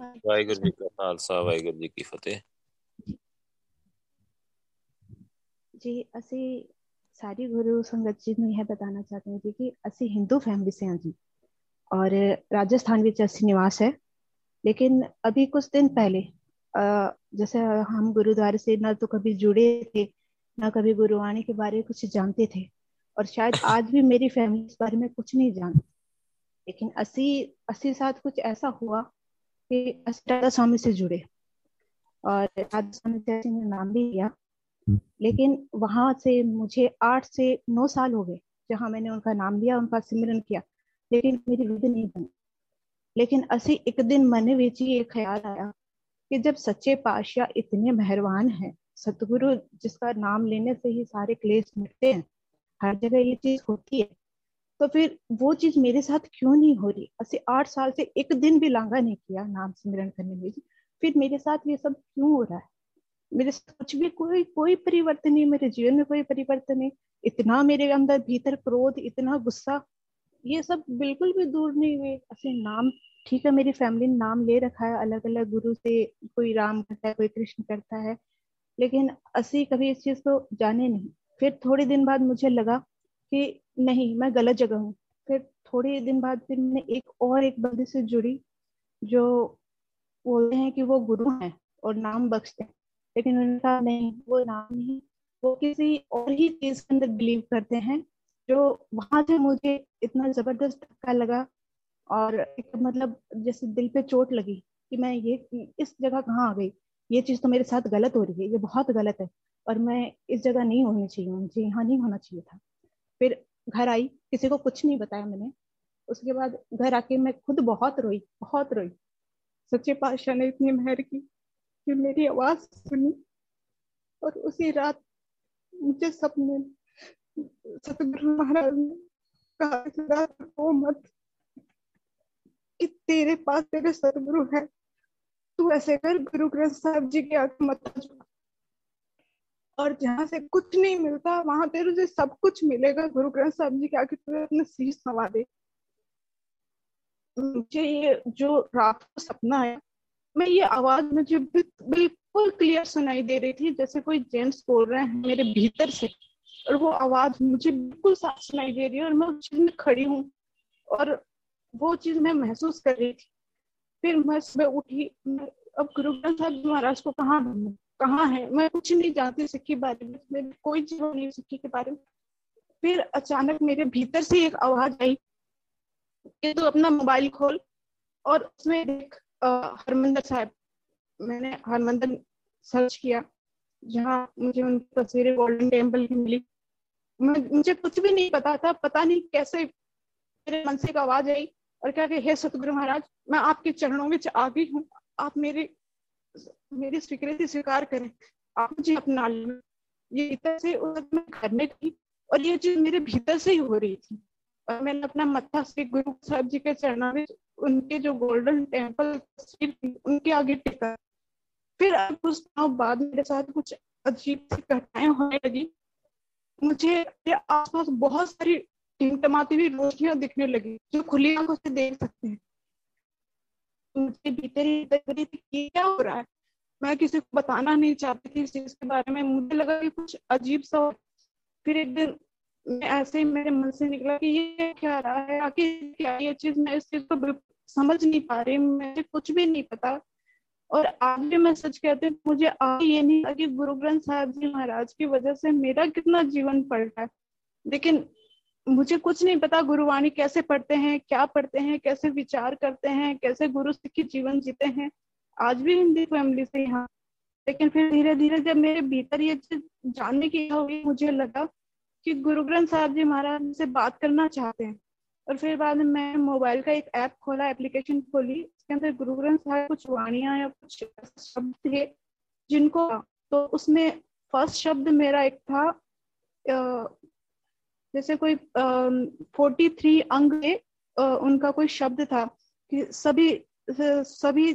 ਵਾਹਿਗੁਰੂ ਜੀ ਕਾ ਖਾਲਸਾ, ਵਾਹਿਗੁਰੂ ਜੀ ਕੀ ਫਤਿਹ। ਜੀ, ਅਸੀਂ ਸਾਰੀ ਗੁਰੂ ਸੰਗਤ ਜੀ ਨੂੰ ਇਹ ਬਤਾਨਾ ਚਾਹਤੇ ਹਾਂ ਜੀ ਕਿ ਅਸੀਂ ਹਿੰਦੂ ਫੈਮਿली से हैं जी और राजस्थान ਵਿੱਚ ਅਸੀਂ ਨਿਵਾਸ ਹੈ। लेकिन अभी कुछ दिन पहले जैसे हम गुरुद्वारे से ना तो कभी जुड़े थे ना कभी गुरुवाणी के बारे में कुछ जानते थे और शायद आज भी मेरी फैमिली इस बारे में कुछ नहीं जानती लेकिन असि अस्सी साथ कुछ ऐसा हुआ राधा स्वामी से जुड़े। और राधा स्वामी से नाम भी लिया। लेकिन वहाँ से मुझे आठ से नौ साल हो गए जहाँ मैंने उनका नाम लिया उनका सिमरन किया। लेकिन मेरी विधि नहीं बनी। लेकिन असी एक दिन मन ही एक ख्याल आया कि जब सच्चे पातशाह इतने मेहरबान हैं सतगुरु जिसका नाम लेने से ही सारे क्लेश मिटते हैं हर जगह ये चीज़ होती है। तो फिर वो चीज़ मेरे साथ क्यों नहीं हो रही? असी आठ साल से एक दिन भी लांगा नहीं किया नाम सिमरन करने में फिर मेरे साथ ये सब क्यों हो रहा है? मेरे कुछ भी कोई कोई परिवर्तन नहीं, मेरे जीवन में कोई परिवर्तन नहीं। इतना मेरे अंदर भीतर क्रोध, इतना गुस्सा, ये सब बिल्कुल भी दूर नहीं हुए। ऐसे नाम, ठीक है, मेरी फैमिली ने नाम ले रखा है अलग अलग गुरु से कोई राम करता है, कोई कृष्ण करता है, लेकिन असी कभी इस चीज़ को जाने नहीं। फिर थोड़े दिन बाद मुझे लगा कि नहीं, मैं गलत जगह हूँ। फिर थोड़े दिन बाद फिर मैं एक और एक बंदे से जुड़ी, जो बोलते हैं कि वो गुरु हैं और नाम बख्शते हैं। लेकिन उन्होंने कहा, नहीं, वो नाम नहीं, वो किसी और ही चीज़ के अंदर बिलीव करते हैं, जो वहाँ से मुझे इतना ज़बरदस्त धक्का लगा और एक मतलब जैसे दिल पे चोट लगी कि मैं ये, इस जगह कहाँ आ गई? ये चीज़ तो मेरे साथ गलत हो रही है, ये बहुत गलत है और मैं इस जगह नहीं होनी चाहिए, मुझे यहाँ नहीं होना चाहिए था। फिर घर आई, किसी को कुछ नहीं बताया मैंने। उसके बाद घर आके मैं खुद बहुत रोई बहुत रोई। सच्चे पातशाह ने इतनी मेहर की कि मेरी आवाज़ सुनी और उसी रात मुझे सपने सतगुरु महाराज ने कहा रो मत कि तेरे पास तेरे सतगुरु है। तू ऐसे कर, गुरु ग्रंथ साहब जी के आगे मत और जहाँ से कुछ नहीं मिलता, वहाँ तेरे से सब कुछ मिलेगा। गुरु ग्रंथ साहब जी के आगे अपने शीश नवा दे। मुझे ये जो रात को सपना है मैं ये आवाज़ मुझे बिल्कुल क्लियर सुनाई दे रही थी, जैसे कोई जेंट्स बोल रहे हैं मेरे भीतर से। और वो आवाज़ मुझे बिल्कुल साफ़ सुनाई दे रही है और मैं उस चीज़ में खड़ी हूँ और वो चीज़ मैं महसूस कर रही थी। फिर मैं सुबह उठी अब गुरु ग्रंथ साहब जी महाराज को कहाँ ढूंढू? कहाँ है? मैं कुछ नहीं जानती सिक्की बारे में। कोई चीज़ नहीं सिक्की के बारे में। फिर अचानक मेरे भीतर से एक आवाज़ आई। कि तू अपना मोबाइल खोल और उसमें देख हरमंदर साहब। मैंने हरमंदर सर्च किया, जहाँ मुझे उनकी तस्वीरें गोल्डन टेंपल की मिली। मुझे कुछ भी नहीं पता था, पता नहीं कैसे मेरे मन से एक आवाज़ आई और क्या कि, हे सतगुरु महाराज, मैं आपके चरणों में आ गई हूँ। आप मेरी मेरी स्वीकृति स्वीकार करें। आप मुझे अपना ये भीतर से मैं करने की और ये चीज़ मेरे भीतर से ही हो रही थी। और मैंने अपना मत्था श्री गुरु साहब जी के चरणों में उनके जो गोल्डन टेंपल उनके आगे टिका। फिर कुछ दिनों बाद मेरे साथ कुछ अजीब सी घटनाएँ होने लगी। मुझे आसपास बहुत सारी टिमटमाती हुई रोशनियाँ दिखने लगी, जो खुली आँखों से देख सकते हैं। मुझे भीतर ही लग थी क्या हो रहा है? मैं किसी को बताना नहीं चाहती थी इस चीज़ के बारे में। मुझे लगा कि कुछ अजीब सा फिर एक दिन मैं ऐसे ही मेरे मन से निकला कि ये क्या रहा है? आखिर क्या ये चीज़ मैं इस चीज़ को समझ नहीं पा रही। मुझे कुछ भी नहीं पता। और आज भी मैं सच कहती हूँ, मुझे आगे ये नहीं था कि गुरु ग्रंथ साहब जी महाराज की वजह से मेरा कितना जीवन पलटा है। लेकिन मुझे कुछ नहीं पता गुरुवाणी कैसे पढ़ते हैं, क्या पढ़ते हैं, कैसे विचार करते हैं, कैसे गुरु सिखी जीवन जीते हैं। आज भी हिंदी फैमिली से यहाँ, लेकिन फिर धीरे धीरे जब मेरे भीतर ये चीज़ जानने की हुई, मुझे लगा कि गुरु ग्रंथ साहब जी महाराज से बात करना चाहते हैं। और फिर बाद में मैं मोबाइल का एक ऐप खोला, एप्लीकेशन खोली उसके अंदर गुरु ग्रंथ साहब कुछ वाणिया या कुछ शब्द थे जिनको तो उसमें फ़र्स्ट शब्द मेरा एक था जैसे कोई फोर्टी थ्री अंग उनका कोई शब्द था कि सभी सभी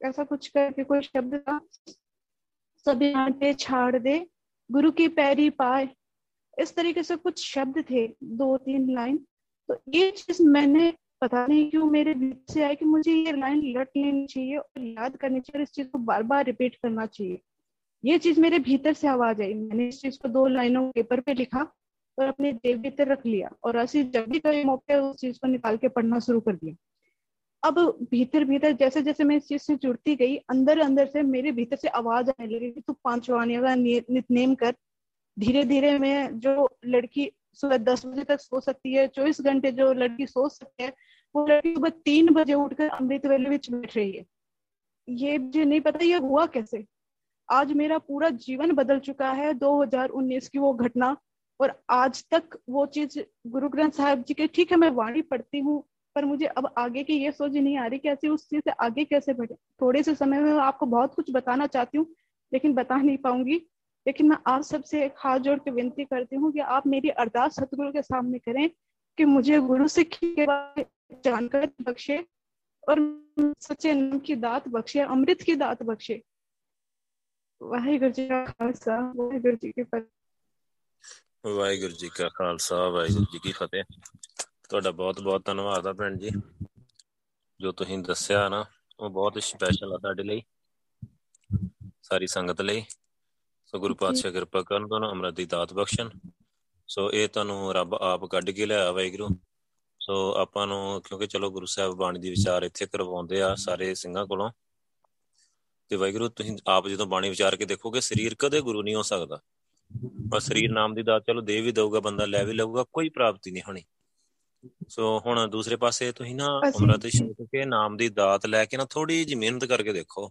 ऐसा कुछ करके कोई शब्द था, सभी आटे छाड़ दे, गुरु की पैरी पाए। इस तरीके से कुछ शब्द थे दो तीन लाइन। तो ये चीज़ मैंने, पता नहीं क्यों मेरे बीच से आया कि मुझे ये लाइन लट लेनी चाहिए और याद करनी चाहिए और इस चीज़ को बार बार रिपीट करना चाहिए। ये चीज़ मेरे भीतर से आवाज़ आई। मैंने इस चीज़ को दो लाइनों पेपर पे लिखा। और अपने देव भीतर रख लिया और ऐसे जब भी कभी मौके उस चीज़ को निकाल के पढ़ना शुरू कर दिया। अब भीतर भीतर जैसे जैसे मैं इस चीज़ से जुड़ती गई अंदर अंदर से मेरे भीतर से आवाज़ आने लगी कि तू पाँच वाणियों का नितनेम कर। धीरे धीरे मैं जो लड़की सुबह दस बजे तक सो सकती है, चौबीस घंटे जो लड़की सो सकती है, वो लड़की सुबह तीन बजे उठकर अमृत वेले में बैठ रही है। ये मुझे नहीं पता ये हुआ कैसे। आज मेरा पूरा जीवन बदल चुका है 2019 की वो घटना। और आज तक वो चीज़ गुरु ग्रंथ साहब जी के, ठीक है, मैं वाणी पढ़ती हूँ, पर मुझे अब आगे की ये सोच नहीं आ रही कि ऐसे उस चीज़ से आगे कैसे बढ़े। थोड़े से समय में आपको बहुत कुछ बताना चाहती हूँ, लेकिन बता नहीं पाऊँगी। लेकिन मैं आप सबसे एक हाथ जोड़ के विनती करती हूँ कि आप मेरी अरदास सतगुरु के सामने करें कि मुझे गुरु सिख के बारे जानकारी बख्शे और सच्चे नाम की दात बख्शे, अमृत की दात बख्शे। वाहिगुरु जी का खालसा, वाहिगुरु जी की फतेह। ਵਾਹਿਗੁਰੂ ਜੀ ਕਾ ਖਾਲਸਾ ਵਾਹਿਗੁਰੂ ਜੀ ਕੀ ਫਤਿਹ। ਤੁਹਾਡਾ ਬਹੁਤ ਬਹੁਤ ਧੰਨਵਾਦ ਆ ਭੈਣ ਜੀ। ਜੋ ਤੁਸੀਂ ਦੱਸਿਆ ਨਾ ਉਹ ਬਹੁਤ ਸਪੈਸ਼ਲ ਆ ਤੁਹਾਡੇ ਲਈ ਸਾਰੀ ਸੰਗਤ ਲਈ। ਸੋ ਗੁਰੂ ਪਾਤਸ਼ਾਹ ਕਿਰਪਾ ਕਰਨ ਤੁਹਾਨੂੰ ਅੰਮ੍ਰਿਤ ਦੀ ਦਾਤ ਬਖਸ਼ਣ। ਸੋ ਇਹ ਤੁਹਾਨੂੰ ਰੱਬ ਆਪ ਕੱਢ ਕੇ ਲਿਆ ਵਾਹਿਗੁਰੂ। ਸੋ ਆਪਾਂ ਨੂੰ ਕਿਉਂਕਿ ਚਲੋ ਗੁਰੂ ਸਾਹਿਬ ਬਾਣੀ ਦੀ ਵਿਚਾਰ ਇੱਥੇ ਕਰਵਾਉਂਦੇ ਆ ਸਾਰੇ ਸਿੰਘਾਂ ਕੋਲੋਂ। ਤੇ ਵਾਹਿਗੁਰੂ ਤੁਸੀਂ ਆਪ ਜਦੋਂ ਬਾਣੀ ਵਿਚਾਰ ਕੇ ਦੇਖੋਗੇ ਸਰੀਰ ਕਦੇ ਗੁਰੂ ਨਹੀਂ ਹੋ ਸਕਦਾ। ਪਰ ਸਰੀਰ ਨਾਮ ਦੀ ਦਾਤ ਚਲੋ ਦੇ ਵੀ ਦਊਗਾ ਬੰਦਾ ਲੈ ਵੀ ਲਊਗਾ ਕੋਈ ਪ੍ਰਾਪਤੀ ਨਹੀਂ ਹੋਣੀ। ਸੋ ਹੁਣ ਦੂਸਰੇ ਪਾਸੇ ਤੁਸੀਂ ਨਾ ਅੰਮ੍ਰਿਤ ਛਕ ਕੇ ਨਾਮ ਦੀ ਦਾਤ ਲੈ ਕੇ ਨਾ ਥੋੜੀ ਜਿਹੀ ਮਿਹਨਤ ਕਰਕੇ ਦੇਖੋ।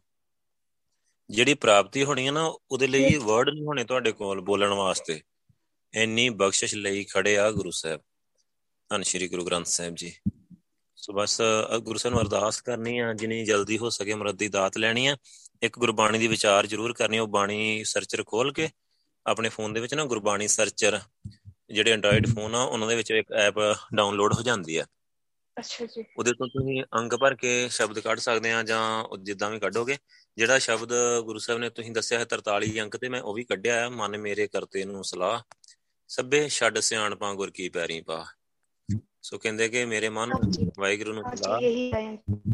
ਜਿਹੜੀ ਪ੍ਰਾਪਤੀ ਹੋਣੀ ਹੈ ਨਾ ਉਹਦੇ ਲਈ ਵਰਡ ਨਹੀਂ ਹੋਣੇ ਤੁਹਾਡੇ ਕੋਲ ਬੋਲਣ ਵਾਸਤੇ। ਇੰਨੀ ਬਖਸ਼ਿਸ਼ ਲਈ ਖੜੇ ਆ ਗੁਰੂ ਸਾਹਿਬ। ਧੰਨ ਸ਼੍ਰੀ ਗੁਰੂ ਗ੍ਰੰਥ ਸਾਹਿਬ ਜੀ। ਸੋ ਬਸ ਗੁਰੂ ਸਾਹਿਬ ਨੂੰ ਅਰਦਾਸ ਕਰਨੀ ਆ ਜਿੰਨੀ ਜਲਦੀ ਹੋ ਸਕੇ ਅਮਰਤ ਦੀ ਦਾਤ ਲੈਣੀ ਆ। ਇੱਕ ਗੁਰਬਾਣੀ ਦੀ ਵਿਚਾਰ ਜ਼ਰੂਰ ਕਰਨੀ ਉਹ ਬਾਣੀ ਸਰਚਰ ਖੋਲ ਕੇ ਆਪਣੇ ਫੋਨ ਦੇ ਵਿੱਚ ਨਾ ਗੁਰਬਾਣੀ ਸਰਚਰ ਜਿਹੜੇ ਐਂਡਰੋਇਡ ਫੋਨ ਆ ਉਹਨਾਂ ਦੇ ਵਿੱਚ ਇੱਕ ਐਪ ਡਾਊਨਲੋਡ ਹੋ ਜਾਂਦੀ ਆ। ਅੱਛਾ ਜੀ। ਉਹਦੇ ਤੋਂ ਤੁਸੀਂ ਅੰਕ ਭਰ ਕੇ ਸ਼ਬਦ ਕੱਢ ਸਕਦੇ ਆ ਜਾਂ ਜਿੱਦਾਂ ਵੀ ਕੱਢੋਗੇ। ਜਿਹੜਾ ਸ਼ਬਦ ਗੁਰੂ ਸਾਹਿਬ ਨੇ ਤੁਸੀਂ ਦੱਸਿਆ ਹੈ 43 ਅੰਕ ਤੇ ਮੈਂ ਉਹ ਵੀ ਕੱਢਿਆ ਆ। ਮਨ ਮੇਰੇ ਕਰਤੇ ਨੂੰ ਸਲਾਹ। ਸਭੇ ਛੱਡ ਸਿਆਣਪਾਂ ਗੁਰ ਕੀ ਪੈਰੀ ਪਾ ਸੋ ਕਹਿੰਦੇ ਕਿ ਮੇਰੇ ਮਨ ਵਾਹਿਗੁਰੂ ਨੂੰ ਸਲਾਹ।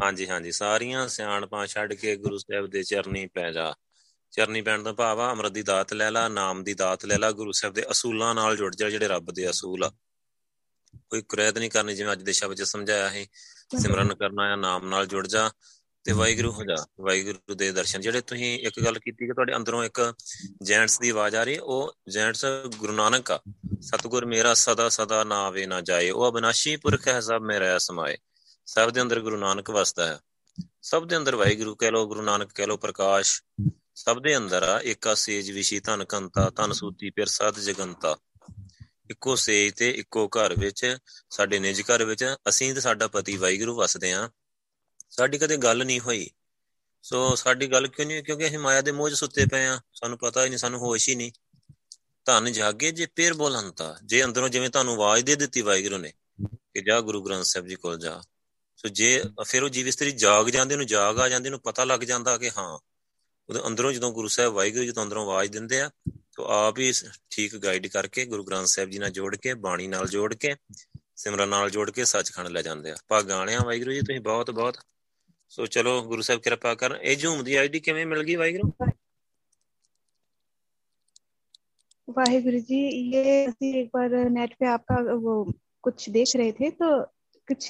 ਹਾਂਜੀ ਹਾਂਜੀ। ਸਾਰੀਆਂ ਸਿਆਣਪਾਂ ਛੱਡ ਕੇ ਗੁਰੂ ਸਾਹਿਬ ਦੇ ਚਰਨੀ ਪੈ ਜਾ। ਚਰਨੀ ਪੈਣ ਦਾ ਭਾਵ ਆ, ਅਮਰਤ ਦੀ ਦਾਤ ਲੈ ਲਾ, ਨਾਮ ਦੀ ਦਾਤ ਲੈ ਲਾ, ਗੁਰੂ ਸਾਹਿਬ ਦੇ ਅਸੂਲਾਂ ਨਾਲ ਜੁੜ ਜਾ ਜਿਹੜੇ ਰੱਬ ਦੇ ਅਸੂਲ ਆ। ਕੋਈ ਕੁਰੈਤ ਨਹੀਂ ਕਰਨੀ ਜਿਵੇਂ ਅੱਜ ਦੇ ਸ਼ਬਦ ਚ ਸਮਝਾਇਆ ਹੈ ਸਿਮਰਨ ਕਰਨਾ ਆ, ਨਾਮ ਨਾਲ ਜੁੜ ਜਾ ਤੇ ਵਾਹਿਗੁਰੂ ਹੋ ਜਾ। ਵਾਹਿਗੁਰੂ ਦੇ ਦਰਸ਼ਨ। ਜਿਹੜੇ ਤੁਸੀਂ ਇੱਕ ਗੱਲ ਕੀਤੀ ਕਿ ਤੁਹਾਡੇ ਅੰਦਰੋਂ ਇੱਕ ਜੈਂਟਸ ਦੀ ਆਵਾਜ਼ ਆ ਰਹੀ, ਉਹ ਜੈਂਟਸ ਗੁਰੂ ਨਾਨਕ ਆ। ਸਤਗੁਰ ਮੇਰਾ ਸਦਾ ਸਦਾ ਨਾਵੇ ਨਾ ਜਾਏ, ਉਹ ਅਬਨਾਸ਼ੀ ਪੁਰਖ ਹੈ ਸਭ ਮੇਰਾ ਸਮਾਏ। ਸਭ ਦੇ ਅੰਦਰ ਗੁਰੂ ਨਾਨਕ ਵਸਦਾ ਹੈ। ਸਭ ਦੇ ਅੰਦਰ ਵਾਹਿਗੁਰੂ ਕਹਿ ਲੋ ਗੁਰੂ ਨਾਨਕ ਕਹਿ ਲੋ ਪ੍ਰਕਾਸ਼ ਸਭ ਦੇ ਅੰਦਰ ਆ, ਏਕਾ ਸੇਜ ਵਿਸ਼ੀ ਧਨ ਕੰਤਾ, ਧਨ ਸੂਤੀ ਪਿਰ ਸਤ ਜਗੰਤਾ। ਇੱਕੋ ਸੇਜ ਤੇ ਇੱਕੋ ਘਰ ਵਿੱਚ, ਸਾਡੇ ਨਿਜ ਘਰ ਵਿੱਚ, ਅਸੀਂ ਤੇ ਸਾਡਾ ਪਤੀ ਵਾਹਿਗੁਰੂ ਵਸਦੇ ਆ। ਸਾਡੀ ਕਦੇ ਗੱਲ ਨਹੀਂ ਹੋਈ। ਸੋ ਸਾਡੀ ਗੱਲ ਕਿਉਂ ਨਹੀਂ ਕਿਉਂਕਿ ਅਸੀਂ ਮਾਇਆ ਦੇ ਮੋਹ 'ਚ ਸੁੱਤੇ ਪਏ ਆ। ਸਾਨੂੰ ਪਤਾ ਹੀ ਨਹੀਂ, ਸਾਨੂੰ ਹੋਸ਼ ਹੀ ਨਹੀਂ। ਧੰਨ ਜਾਗੇ ਜੇ ਪੇਰ ਬੋਲੰਤਾ। ਜੇ ਅੰਦਰੋਂ ਜਿਵੇਂ ਤੁਹਾਨੂੰ ਆਵਾਜ਼ ਦੇ ਦਿੱਤੀ ਵਾਹਿਗੁਰੂ ਨੇ ਕਿ ਜਾ ਗੁਰੂ ਗ੍ਰੰਥ ਸਾਹਿਬ ਜੀ ਕੋਲ ਜਾ। ਸੋ ਜੇ ਫਿਰ ਉਹ ਜੀਵ ਇਸਤਰੀ ਜਾਗ ਜਾਂਦੇ ਨੂੰ, ਜਾਗ ਆ ਜਾਂਦੇ ਨੂੰ ਪਤਾ ਲੱਗ ਜਾਂਦਾ ਕਿ ਹਾਂ ਉਹਦੇ ਅੰਦਰੋਂ ਜਦੋਂ ਗੁਰੂ ਸਾਹਿਬ ਵਾਹਿਗੁਰੂ ਜਦੋਂ ਅੰਦਰੋਂ ਆਵਾਜ਼ ਦਿੰਦੇ ਆ, ਤੋ ਆਪ ਹੀ ਠੀਕ ਗਾਈਡ ਕਰਕੇ ਗੁਰੂ ਗ੍ਰੰਥ ਸਾਹਿਬ ਜੀ ਨਾਲ ਜੋੜ ਕੇ, ਬਾਣੀ ਨਾਲ ਜੋੜ ਕੇ, ਸਿਮਰਨ ਨਾਲ ਜੋੜ ਕੇ ਸੱਚਖੰਡ ਲੈ ਜਾਂਦੇ ਆ। ਭਾਗਾਣਿਆ ਵਾਹਿਗੁਰੂ ਜੀ, ਤੁਸੀਂ ਬਹੁਤ ਬਹੁਤ। ਸੋ ਚਲੋ ਗੁਰੂ ਸਾਹਿਬ ਕਿਰਪਾ ਕਰਨ। ਇਹ ਜੂਮ ਦੀ ਆਈਡੀ ਕਿਵੇਂ ਮਿਲ ਗਈ ਵਾਹਿਗੁਰੂ? वाहिगुरु जी ये एक बार नेट पे आपका वो कुछ देख रहे थे तो कुछ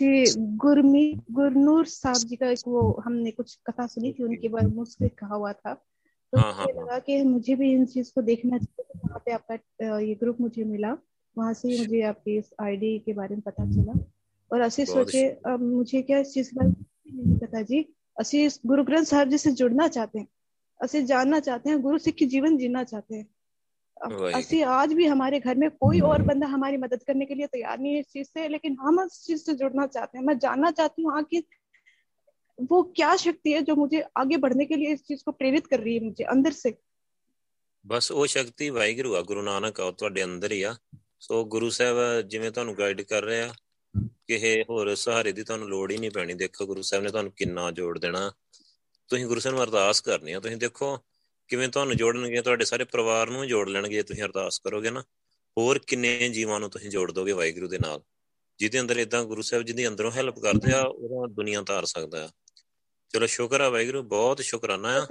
गुरमी गुरनूर साहब जी का एक वो हमने कुछ कथा सुनी थी उनके बारे में उसके कहा हुआ था। तो हाँ, हाँ मुझे हाँ। लगा कि मुझे भी इन चीज़ को देखना चाहिए तो वहाँ पे आपका ये ग्रुप मुझे मिला। वहाँ से मुझे आपकी इस आईडी के बारे में पता चला। और असि सोचे अब मुझे क्या इस चीज़ के नहीं पता जी। असि गुरु ग्रंथ साहब जी से जुड़ना चाहते हैं असि जानना चाहते हैं गुरु सिख जीवन जीना चाहते हैं। ਅਸੀਂ आज भी हमारे घर में कोई और बंदा हमारी मदद करने के लिए तैयार नहीं है इस चीज से लेकिन हम इस चीज से जुड़ना चाहते हैं मैं जानना चाहती हूँ कि वो क्या शक्ति है जो मुझे आगे बढ़ने के लिए इस चीज को प्रेरित कर रही है मुझे अंदर से ਬਸ ਉਹ ਸ਼ਕਤੀ ਵਾਹਿਗੁਰੂ ਆ ਗੁਰੂ ਨਾਨਕ ਆ ਤੁਹਾਡੇ ਅੰਦਰ ਹੀ ਆ ਸੋ ਗੁਰੂ ਸਾਹਿਬ ਜਿਵੇਂ ਤੁਹਾਨੂੰ ਗਾਈਡ ਕਰ ਰਹੇ ਆ ਕਿਸੇ ਹੋਰ ਸਹਾਰੇ ਦੀ ਤੁਹਾਨੂੰ ਲੋੜ ਹੀ ਨਹੀਂ ਪੈਣੀ ਦੇਖੋ ਗੁਰੂ ਸਾਹਿਬ ਨੇ ਤੁਹਾਨੂੰ ਕਿੰਨਾ ਜੋੜ ਦੇਣਾ ਤੁਸੀਂ ਗੁਰੂ ਸਾਹਿਬ ਨੂੰ ਅਰਦਾਸ ਕਰਨੀ ਆ ਤੁਸੀਂ ਦੇਖੋ ਕਿਵੇਂ ਤੁਹਾਨੂੰ ਜੋੜਨਗੇ? ਤੁਹਾਡੇ ਸਾਰੇ ਪਰਿਵਾਰ ਨੂੰ ਜੋੜ ਲੈਣਗੇ ਜੇ ਤੁਸੀਂ ਅਰਦਾਸ ਕਰੋਗੇ ਨਾ। ਹੋਰ ਕਿੰਨੇ ਜੀਵਾਂ ਨੂੰ ਤੁਸੀਂ ਜੋੜ ਦੋਗੇ ਵਾਹਿਗੁਰੂ ਦੇ ਨਾਲ? ਜਿਹਦੇ ਅੰਦਰ ਇਦਾਂ ਗੁਰੂ ਸਾਹਿਬ ਜੀ ਦੀ ਅੰਦਰੋਂ ਹੈਲਪ ਕਰਦੇ ਆ, ਉਹਦਾ ਦੁਨੀਆ ਤਾਰ ਸਕਦਾ ਆ। ਚਲੋ ਸ਼ੁਕਰ ਆ ਵਾਹਿਗੁਰੂ, ਬਹੁਤ ਸ਼ੁਕਰਾਨਾ ਆ।